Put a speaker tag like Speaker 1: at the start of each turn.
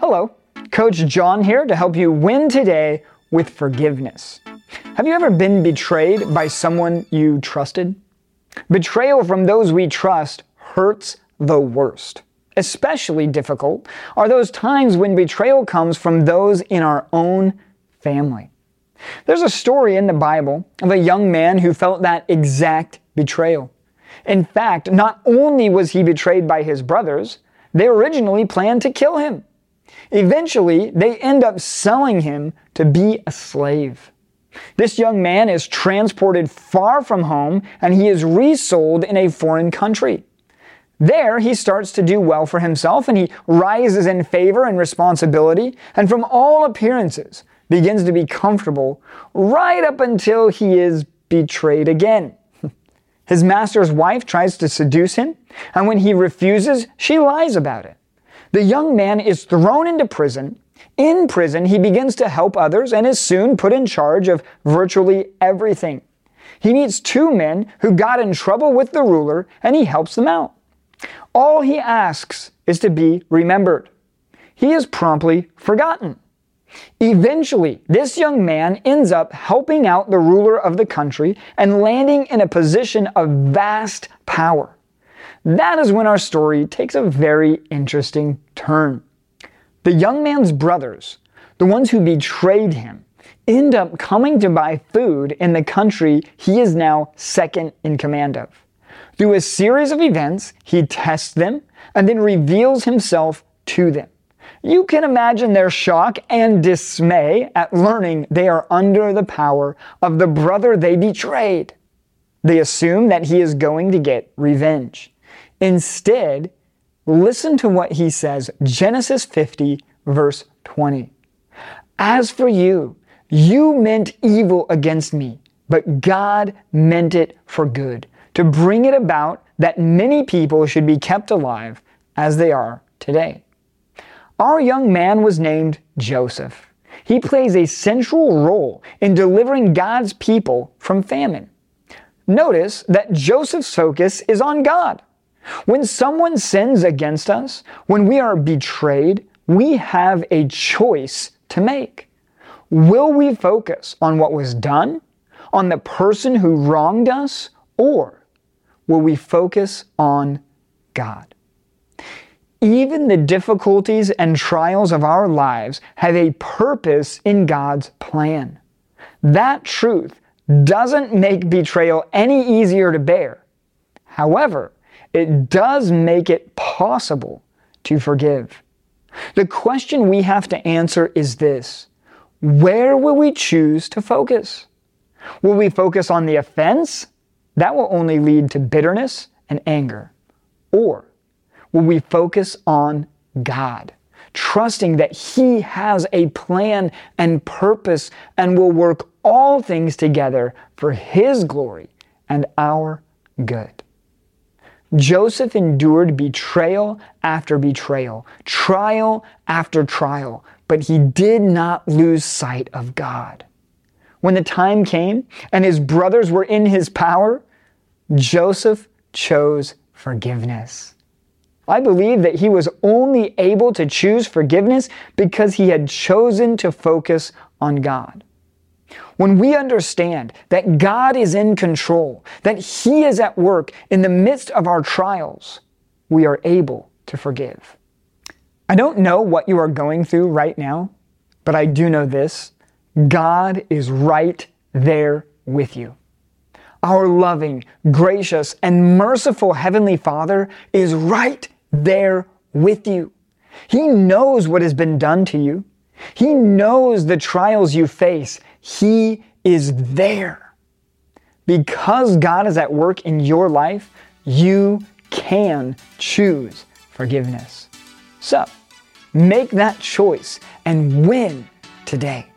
Speaker 1: Hello, Coach Jon here to help you win today with forgiveness. Have you ever been betrayed by someone you trusted? Betrayal from those we trust hurts the worst. Especially difficult are those times when betrayal comes from those in our own family. There's a story in the Bible of a young man who felt that exact betrayal. In fact, not only was he betrayed by his brothers, they originally planned to kill him. Eventually, they end up selling him to be a slave. This young man is transported far from home and he is resold in a foreign country. There, he starts to do well for himself and he rises in favor and responsibility, and from all appearances, begins to be comfortable right up until he is betrayed again. His master's wife tries to seduce him, and when he refuses, she lies about it. The young man is thrown into prison. In prison, he begins to help others and is soon put in charge of virtually everything. He meets two men who got in trouble with the ruler and he helps them out. All he asks is to be remembered. He is promptly forgotten. Eventually, this young man ends up helping out the ruler of the country and landing in a position of vast power. That is when our story takes a very interesting turn. The young man's brothers, the ones who betrayed him, end up coming to buy food in the country he is now second in command of. Through a series of events, he tests them and then reveals himself to them. You can imagine their shock and dismay at learning they are under the power of the brother they betrayed. They assume that he is going to get revenge. Instead, listen to what he says Genesis 50, verse 20. As for you, you meant evil against me, but God meant it for good, to bring it about that many people should be kept alive as they are today. Our young man was named Joseph. He plays a central role in delivering God's people from famine. Notice that Joseph's focus is on God. When someone sins against us, when we are betrayed, we have a choice to make. Will we focus on what was done, on the person who wronged us, or will we focus on God? Even the difficulties and trials of our lives have a purpose in God's plan. That truth doesn't make betrayal any easier to bear. However, it does make it possible to forgive. The question we have to answer is this Where will we choose to focus? Will we focus on the offense? That will only lead to bitterness and anger. Or will we focus on God, trusting that He has a plan and purpose and will work all things together for His glory and our good? Joseph endured betrayal after betrayal, trial after trial, but he did not lose sight of God. When the time came and his brothers were in his power, Joseph chose forgiveness. I believe that he was only able to choose forgiveness because he had chosen to focus on God. When we understand that God is in control, that He is at work in the midst of our trials, we are able to forgive. I don't know what you are going through right now, but I do know this God is right there with you. Our loving, gracious, and merciful Heavenly Father is right there with you. He knows what has been done to you. He knows the trials you face. He is there. Because God is at work in your life, you can choose forgiveness. So, make that choice and win today.